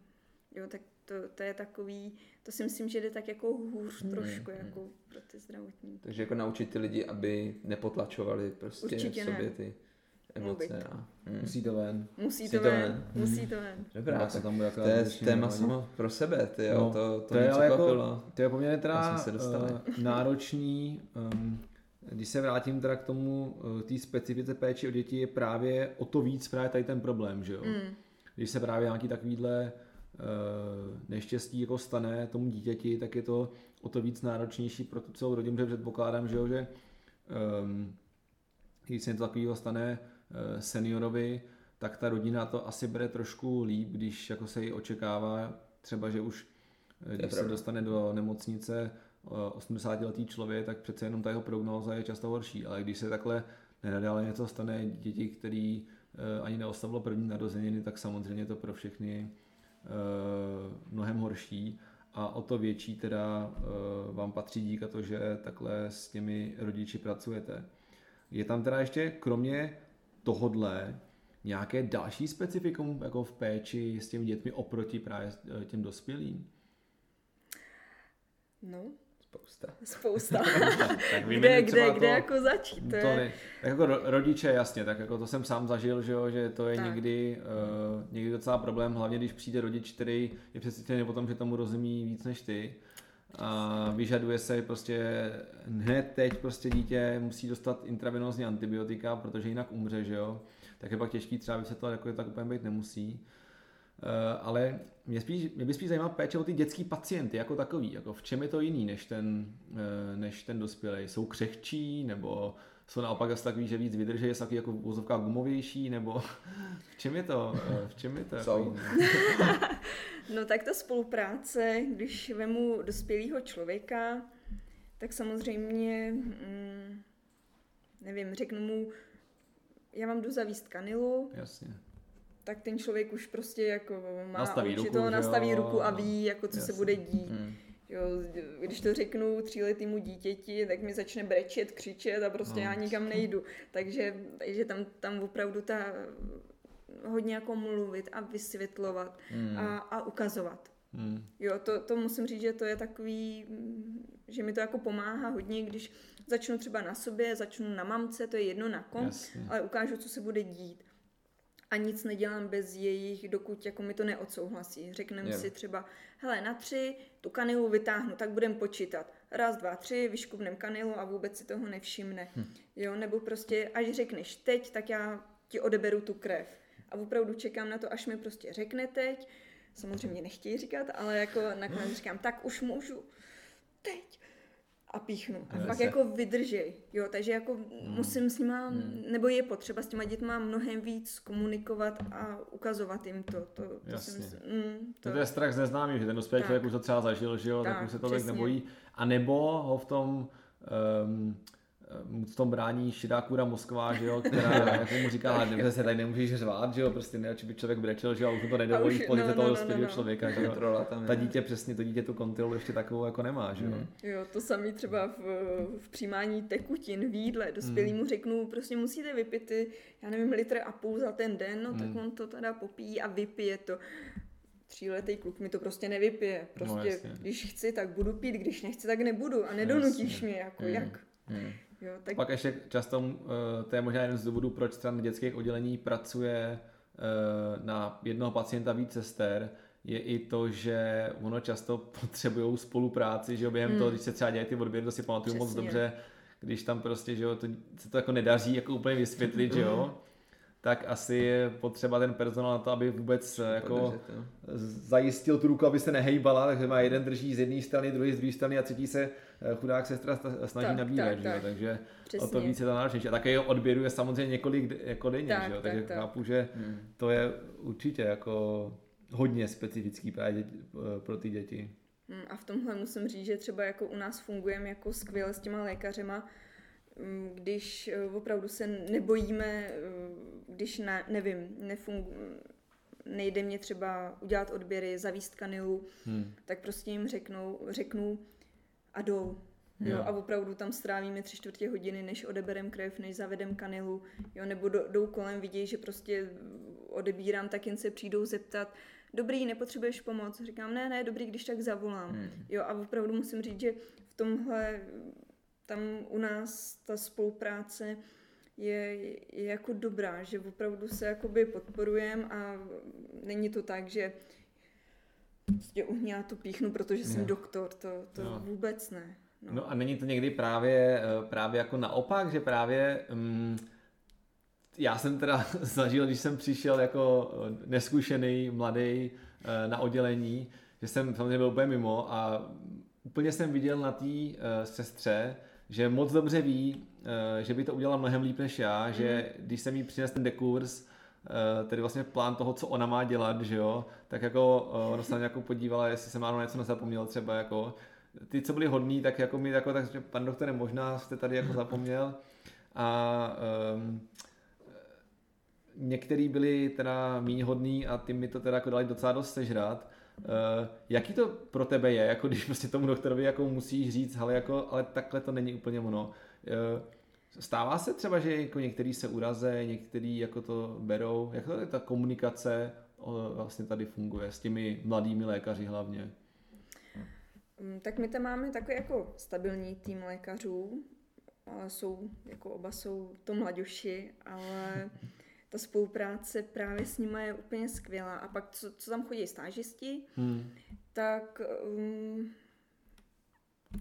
Jo, tak to, to je takový, to si myslím, že jde tak jako hůř mm-hmm. trošku jako pro ty zdravotní. Takže jako naučit ty lidi, aby nepotlačovali prostě Určitě v sobě ne. ty emoce. A, hmm. Musí to ven. Musí, musí to, ven. ven. Musí to ven. Dobrá, tak tam bude to je téma samo pro sebe, ty jo, no, to, to, to je ale jako, to je poměrně teda uh, náročný, um, když se vrátím teda k tomu, uh, té specifice péči o děti je právě o to víc právě tady ten problém, že jo. Mm. Když se právě nějaký takovýhle uh, neštěstí jako stane tomu dítěti, tak je to o to víc náročnější pro tu celou rodinu, protože předpokládám, že jo, že um, když se něco takového stane seniorovi, tak ta rodina to asi bere trošku líp, když jako se jí očekává třeba, že už eh, když se dostane do nemocnice 80-letý eh, člověk, tak přece jenom ta jeho prognóza je často horší, ale když se takhle nenadále něco stane děti, který ani neoslavilo první narozeniny, tak samozřejmě to pro všechny mnohem horší. A o to větší teda vám patří dík a to, že takhle s těmi rodiči pracujete. Je tam teda ještě kromě tohodle nějaké další specifikum jako v péči s těmi dětmi oproti právě eh, těm dospělým? No, Spousta. Spousta. tak kde, kde, kde to, jako začít? To, to je... tak jako rodiče, jasně, tak jako to jsem sám zažil, že, jo, že to je někdy, uh, někdy docela problém, hlavně když přijde rodič, který je přesvědčený o tom, že tomu rozumí víc než ty a vyžaduje se prostě hned teď prostě dítě musí dostat intravenózní antibiotika, protože jinak umře, že jo. Tak je pak těžký třeba vysvětlovat, jako je tak úplně být nemusí. Uh, ale mě, spíš, mě by spíš zajímala péče o ty dětský pacienty jako takový, jako v čem je to jiný než ten, uh, než ten dospělý. Jsou křehčí, nebo jsou naopak asi takový, že víc vydrží, jsou takový jako vozovka gumovější, nebo v čem je to? Uh, v čem je to? Jsou. No tak ta spolupráce, když vemu dospělého člověka, tak samozřejmě, mm, nevím, řeknu mu, já vám jdu zavíst kanilu. Jasně. Tak ten člověk už prostě jako má nastaví ruku, to, nastaví jo, ruku a ví, jako co Jasně. se bude dít. Hmm. Jo, když to řeknu tříletýmu dítěti, tak mi začne brečet, křičet a prostě no. já nikam nejdu. Takže, takže tam, tam opravdu ta hodně jako mluvit a vysvětlovat mm. a, a ukazovat. Mm. Jo, to, to musím říct, že to je takový, že mi to jako pomáhá hodně, když začnu třeba na sobě, začnu na mamce, to je jedno na kom, Jasně. ale ukážu, co se bude dít. A nic nedělám bez jejich, dokud jako mi to neodsouhlasí. Řekneme si třeba, hele, na tři tu kanilu vytáhnu, tak budem počítat. raz, dva, tři, vyškubnem kanilu a vůbec si toho nevšimne. Hm. Jo, nebo prostě až řekneš teď, tak já ti odeberu tu krev. A opravdu čekám na to, až mi prostě řekne teď. Samozřejmě nechtějí říkat, ale jako nakonec říkám, tak už můžu. Teď a píchnu. A pak jako vydržej. Jo, takže jako hmm. musím s nima, hmm. nebo je potřeba s těma dětma mnohem víc komunikovat a ukazovat jim to. to, to Jasně. Myslím, mm, to... to je strach z neznámý, že ten dospělý člověk už to třeba zažil, že jo, tak, tak už se to nebojí. A nebo ho v tom um, v tom brání šedá kůra Moskva, že jo, která jako mu říká, že se tady nemůžeš řvát, že jo, prostě ne, by člověk brečel, že jo, a už to nedovolí v pozici no, toho no, dospělého no, no. člověka, že jo. Tam Ta dítě přesně, to dítě tu kontrolu ještě takovou jako nemá, že jo. Mm. Jo, to samý třeba v, v přijímání tekutin v jídle, dospělýmu mm. řeknu, prostě musíte vypít ty, já nevím, litr a půl za ten den, no mm. tak on to teda popíjí a vypije to tříletý kluk mi to prostě nevypije. No, prostě, no, když chci, tak budu pít, když nechci, tak nebudu a nedonutíš jasně. mě, jako mm. jak. Mm. Jo, tak... Pak ještě často, eh, to je možná jeden z důvodů, proč stran dětských oddělení pracuje eh, na jednoho pacienta víc sester, je i to, že ono často potřebují spolupráci, že jo, během hmm. toho, když se třeba dělají ty odběry, to si pamatuju moc dobře, když tam prostě, že jo, to, se to jako nedaří jako úplně vysvětlit, že jo, tak asi je potřeba ten personál na to, aby vůbec jako zajistil tu ruku, aby se nehejbala, takže má jeden drží z jedné strany, druhý z druhé strany a třetí se eh, chudák sestra snaží tak, nabírat, tak, že tak. takže Přesně. o to víc je to náročnější. A také jeho odběru je samozřejmě několik jako denně, tak, že jo? takže tak, chápu, že hmm. to je určitě jako hodně specifický právě eh, pro ty děti. Hmm, a v tomhle musím říct, že třeba jako u nás fungujeme jako skvěle s těma lékařema, když eh, opravdu se nebojíme, eh, když na, nevím, nefungu, nejde mě třeba udělat odběry, zavíst kanilu, hmm. tak prostě jim řeknou, řeknu a jdou. Jo. jo. A opravdu tam strávíme tři čtvrtě hodiny, než odeberem krev, než zavedem kanilu, jo, nebo do, jdou kolem, vidějí, že prostě odebírám, tak jen se přijdou zeptat, dobrý, nepotřebuješ pomoc? Říkám, ne, ne, dobrý, když tak zavolám. Hmm. Jo, a opravdu musím říct, že v tomhle tam u nás ta spolupráce je, je jako dobrá, že opravdu se jakoby podporujeme a není to tak, že prostě uhně já to píchnu, protože jsem no. doktor, to, to no. vůbec ne. No. no a není to někdy právě, eh, právě jako naopak, že právě um, já jsem teda zažil, když jsem přišel jako eh, neskušený, mladý eh, na oddělení, že jsem samozřejmě byl úplně mimo a úplně jsem viděl na té sestře, že moc dobře ví, eh, že by to udělala mnohem líp než já, mm-hmm. že mhm. když jsem jí přines ten dekurs, eh, tedy vlastně plán toho, co ona má dělat, že jo, tak jako eh, ona se na jako podívala, jestli jsem náhodou něco nezapomněl třeba jako, ty, co byli hodní, tak jako mi jako tak, že pan doktore, možná jste tady jako zapomněl a um, některý byli teda méně hodný a ty mi to teda jako dali docela dost sežrat, Uh, jaký to pro tebe je, jako když prostě tomu doktorovi jako musíš říct, ale, jako, ale takhle to není úplně ono. Uh, stává se třeba, že jako některý se uraze, některý jako to berou, jak to ta komunikace vlastně tady funguje s těmi mladými lékaři hlavně? Mm, tak my tam máme takový jako stabilní tým lékařů, ale jsou, jako oba jsou to mladoši, ale ta spolupráce právě s nimi je úplně skvělá. A pak, co, co tam chodí stážisti, hmm. tak um,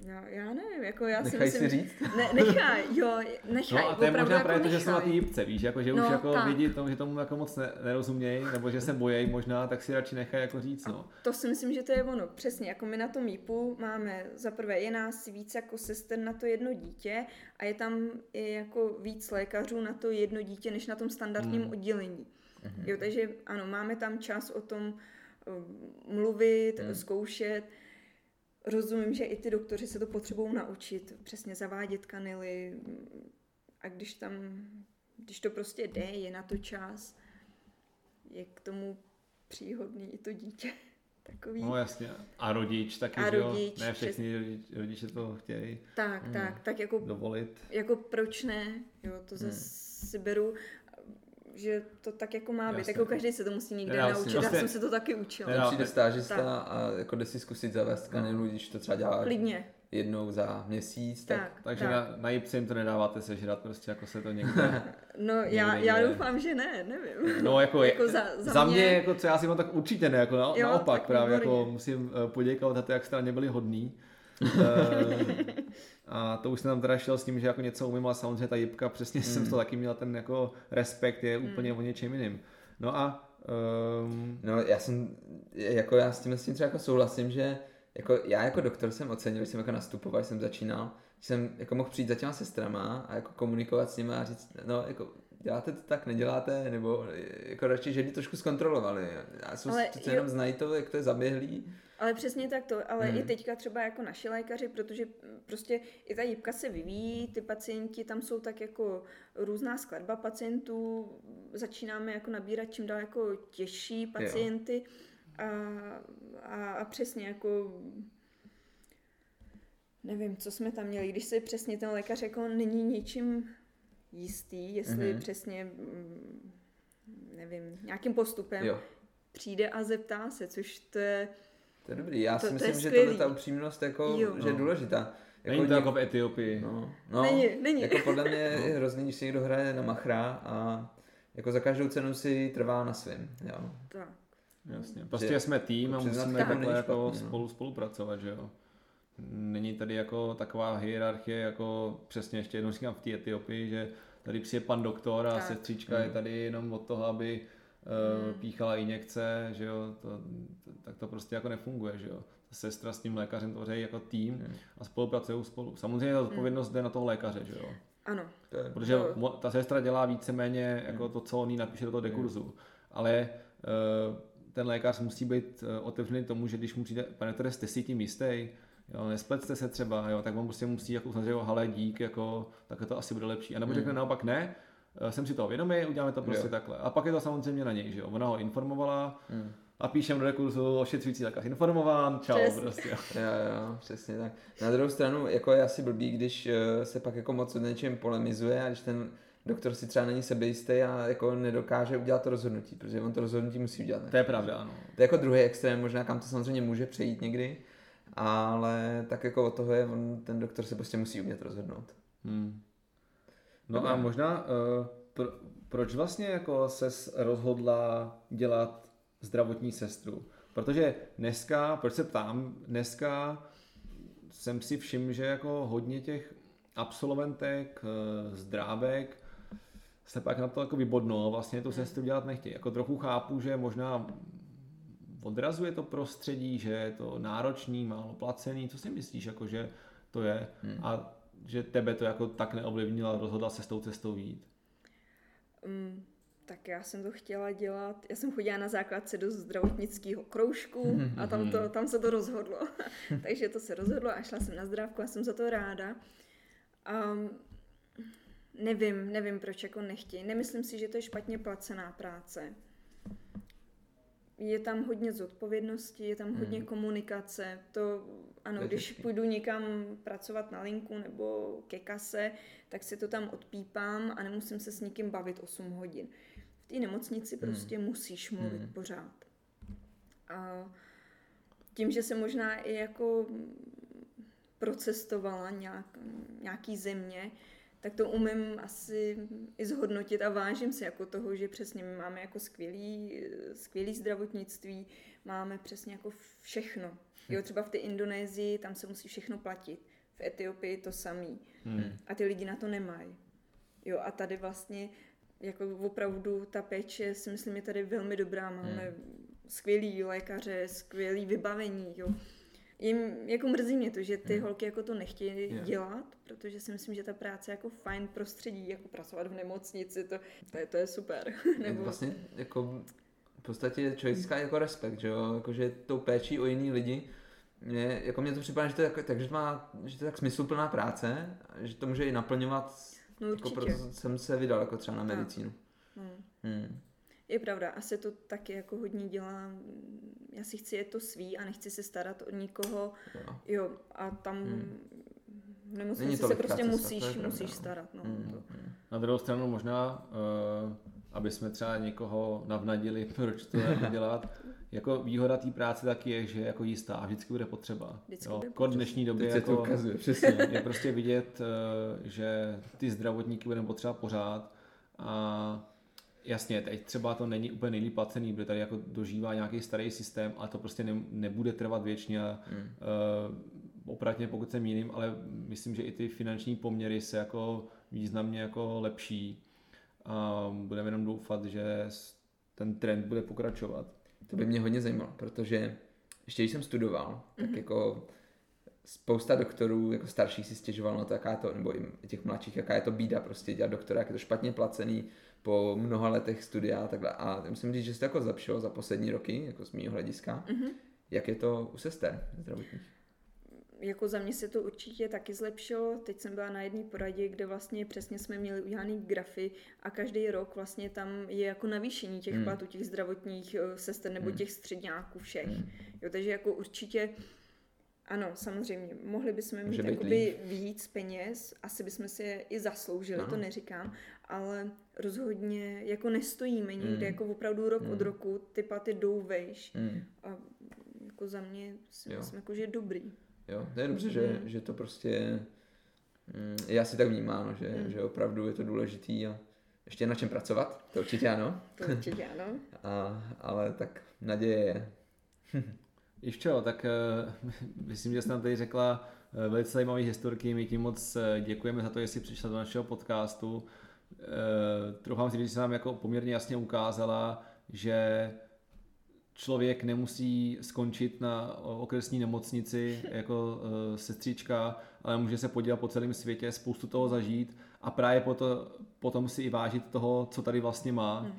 já, já nevím, jako já Nechaj si myslím... si říct? Ne, nechá, jo, nechaj. No a to je možná jako právě to, že jsou na té jípce, víš, jako, že no, už jako tak. vidí tomu, že tomu jako moc ne, nerozumějí, nebo že se bojejí možná, tak si radši nechají jako říct, no. A to si myslím, že to je ono, přesně, jako my na tom jípu máme, za prvé je nás víc jako sester na to jedno dítě a je tam i jako víc lékařů na to jedno dítě, než na tom standardním hmm. oddělení. Hmm. Jo, takže ano, máme tam čas o tom um, mluvit, hmm. zkoušet, rozumím, že i ty doktoři se to potřebují naučit, přesně zavádět kanily a když tam, když to prostě jde, je na to čas, je k tomu příhodný i to dítě. Takový. No jasně. A rodič taky, a rodič, jo? Ne všichni rodič, rodiče to chtějí. Tak, hmm. tak, tak jako, dovolit. Jako proč ne, jo, to zase hmm. si beru že to tak jako má být. Jako každý se to musí někde Jasně. naučit. Vlastně, Já jsem se to taky učila. Přijde stážista tak. a jako jde si zkusit zavést kanilu, no. když to třeba dělá Klidně. jednou za měsíc. Tak, tak takže tak. na, na jipce jim to nedáváte sežrat, prostě jako se to někde... no někde já, někde. já doufám, že ne, nevím. No jako, jako za, za, za mě, mě, jako co já si mám tak určitě ne, jako na, jo, naopak právě, jako musím eh, poděkovat za to, jak jste na ně byli hodní. A to už jsem tam teda šel s tím, že jako něco umím, ale samozřejmě ta jibka, přesně mm. jsem to taky měl ten jako respekt, je úplně mm. o něčem jiným. No a Um... No já jsem, jako já s tím, s tím třeba jako souhlasím, že jako já jako doktor jsem ocenil, když jsem jako nastupoval, když jsem začínal, že jsem jako mohl přijít za těma sestrama a jako komunikovat s nimi a říct, no jako děláte to tak, neděláte, nebo jako radši, že by trošku zkontrolovali. A jsou, Ale jenom znají to, jak to je zaběhlý. Ale přesně tak to, ale hmm. i teďka třeba jako naši lékaři, protože prostě i ta jibka se vyvíjí, ty pacienti, tam jsou tak jako různá skladba pacientů, začínáme jako nabírat čím dál jako těžší pacienty. A, a, a přesně jako nevím, co jsme tam měli, když se přesně ten lékař jako není ničím jistý, jestli mm-hmm. přesně mm, nevím, nějakým postupem jo. přijde a zeptá se, což to je to je dobrý, já to, si myslím, že tohle ta upřímnost jako, jo. že je no. důležitá. Jako není to jako v Etiopii. No, no, není, není. Jako podle mě je no. hrozný, když si někdo hraje na machra a jako za každou cenu si trvá na svém. Jo. Tak. Jasně. Prostě že, jsme tým a musíme takhle jako špatný, spolu no. spolupracovat, že jo. Není tady jako taková hierarchie, jako přesně ještě jednou říkám v té Etiopii, že tady přijde pan doktor a tak. sestřička hmm. je tady jenom od toho, aby hmm. píchala injekce, že jo, to, to, tak to prostě jako nefunguje, že jo. Ta sestra s tím lékařem tvoří jako tým hmm. a spolupracují spolu. Samozřejmě ta odpovědnost hmm. jde na toho lékaře, že jo. Ano. Protože to... ta sestra dělá víceméně jako to, co on jí napíše do toho dekurzu. Hmm. Ale uh, ten lékař musí být uh, otevřený tomu, že když mu přijde, pane doktore, jste si tím jistý, jo, nesplecte se třeba, jo, tak on prostě musí jako uznat, že jo, hele, dík, jako, tak to asi bude lepší. A nebo hmm. řekne naopak ne, Eh, jsem si toho vědomý, uděláme to prostě jo. takhle. A pak je to samozřejmě na něj, že jo. Ona ho informovala hmm. a píšem do rekurzu ošetřující lékař informován, čau Přesně. prostě. jo, jo, přesně tak. Na druhou stranu, jako je asi blbý, když eh, se pak jako moc o něčem polemizuje a když ten doktor si třeba není sebejistý a jako nedokáže udělat to rozhodnutí, protože on to rozhodnutí musí udělat. Ne? To je pravda, ano. To je jako druhý extrém, možná kam to samozřejmě může přejít někdy, ale tak jako od toho je, on, ten doktor se prostě musí umět rozhodnout. Hmm. No Dobrá. a možná, uh, pro, proč vlastně jako ses rozhodla dělat zdravotní sestru? Protože dneska, proč se ptám, dneska jsem si všiml, že jako hodně těch absolventek, uh, zdrávek se pak na to jako vybodnou a vlastně tu sestru dělat nechtějí. Jako trochu chápu, že možná odrazuje to prostředí, že je to náročný, málo placený. Co si myslíš, jako že to je? Hmm. A že tebe to jako tak neovlivnilo a rozhodla se s tou cestou jít? Um, tak já jsem to chtěla dělat, já jsem chodila na základce do zdravotnického kroužku a tam, to, tam se to rozhodlo. Takže to se rozhodlo a šla jsem na zdravku a jsem za to ráda. Um, nevím, nevím, proč jako nechtějí. Nemyslím si, že to je špatně placená práce je tam hodně zodpovědnosti, je tam hodně hmm. komunikace. To ano, to když těžký. půjdu někam pracovat na linku nebo ke kase, tak si to tam odpípám a nemusím se s nikým bavit 8 hodin. V té nemocnici hmm. prostě musíš mluvit hmm. pořád. A tím, že se možná i jako procestovala nějak, nějaký země, tak to umím asi i zhodnotit a vážím si jako toho, že přesně my máme jako skvělý, skvělý zdravotnictví, máme přesně jako všechno. Jo, třeba v té Indonésii, tam se musí všechno platit. V Etiopii to samý. Hmm. A ty lidi na to nemají. Jo, a tady vlastně jako opravdu ta péče si myslím je tady velmi dobrá. Máme hmm. skvělý lékaře, skvělý vybavení, jo jim, jako mrzí mě to, že ty hmm. holky jako to nechtějí yeah. dělat, protože si myslím, že ta práce jako fajn prostředí, jako pracovat v nemocnici, to, to, je, to je super. Nebo... Vlastně jako v podstatě člověk získá jako respekt, že jo, jako, že tou péčí o jiný lidi, mě, jako mě to připadá, že to je, jako, tak, že to má, že to je tak smysluplná práce, že to může i naplňovat, no, jako proto jsem se vydal jako třeba na medicínu. No. Hmm. Je pravda, asi to taky jako hodně dělá, já si chci je to svý a nechci se starat o nikoho, jo, jo a tam hmm. nemocnici se prostě musíš, starat, musíš no. starat. No, hmm. to. Na druhou stranu možná, uh, aby jsme třeba někoho navnadili, proč to jako dělat, jako výhoda té práce taky je, že jako jistá a vždycky bude potřeba. Vždycky jo, bude potřeba. dnešní době jako, to ukazuje, přesně, je prostě vidět, uh, že ty zdravotníky budeme potřeba pořád a Jasně, teď třeba to není úplně nejlíp placený, protože tady jako dožívá nějaký starý systém a to prostě ne, nebude trvat věčně. Hmm. Uh, opravdu pokud se mýlím, ale myslím, že i ty finanční poměry se jako významně jako lepší a budeme jenom doufat, že ten trend bude pokračovat. To by mě hodně zajímalo, protože ještě když jsem studoval, tak mm-hmm. jako spousta doktorů jako starších si stěžoval na to, jaká je to, nebo i těch mladších, jaká je to bída prostě dělat doktora, jak je to špatně placený po mnoha letech studia a takhle. A musím říct, že se to jako zlepšilo za poslední roky, jako z mého hlediska. Mm-hmm. Jak je to u sester zdravotních? Jako za mě se to určitě taky zlepšilo. Teď jsem byla na jedné poradě, kde vlastně přesně jsme měli udělaný grafy a každý rok vlastně tam je jako navýšení těch mm. platů těch zdravotních eh, sester nebo mm. těch středňáků všech. Mm. Jo, takže jako určitě ano, samozřejmě. Mohli bychom mít jakoby víc peněz, asi bychom si je i zasloužili, ano. to neříkám, ale rozhodně jako nestojíme někde, mm. jako opravdu rok mm. od roku ty platy jdou vejš. Mm. A jako za mě si jo. myslím, jako, že je dobrý. Jo, to je dobře, mm. že, že to prostě mm, já si tak vnímám, no, že, mm. že opravdu je to důležitý a ještě na čem pracovat, to určitě ano. To určitě ano. a, ale tak naděje je. Iščo, tak uh, myslím, že jste nám tady řekla uh, velice zajímavé historky. My tím moc uh, děkujeme za to, že jsi přišla do našeho podcastu. Uh, troufám si, že jsi nám jako poměrně jasně ukázala, že člověk nemusí skončit na okresní nemocnici jako uh, sestřička, ale může se podívat po celém světě, spoustu toho zažít a právě proto, potom si i vážit toho, co tady vlastně má. Hmm.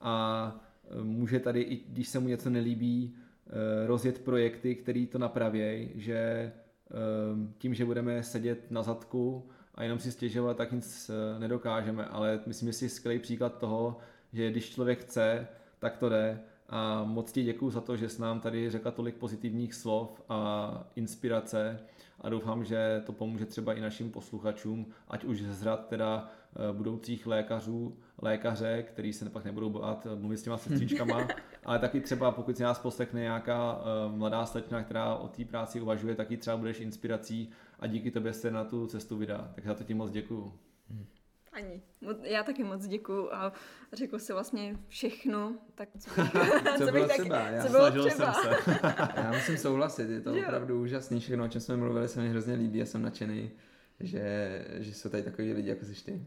A může tady, i když se mu něco nelíbí, Eh, rozjet projekty, které to napravějí, že eh, tím, že budeme sedět na zadku a jenom si stěžovat, tak nic eh, nedokážeme, ale myslím, že si skvělý příklad toho, že když člověk chce, tak to jde. A moc ti děkuji za to, že jsi nám tady řekla tolik pozitivních slov a inspirace. A doufám, že to pomůže třeba i našim posluchačům, ať už z řad teda budoucích lékařů, lékaře, který se pak nebudou bát mluvit s těma sestřičkama, ale taky třeba pokud si nás poslechne nějaká eh, mladá slečna, která o té práci uvažuje, taky třeba budeš inspirací a díky tobě se na tu cestu vydá. Tak za to ti moc děkuju. Ani. Já taky moc děkuju a řekl se vlastně všechno, tak co, co, co bylo tak, třeba. Já, co bylo třeba. Jsem se. Já musím souhlasit, je to jo. opravdu úžasný všechno, o čem jsme mluvili, se mi hrozně líbí a jsem nadšený, že, že jsou tady takový lidi, jako jsi ty.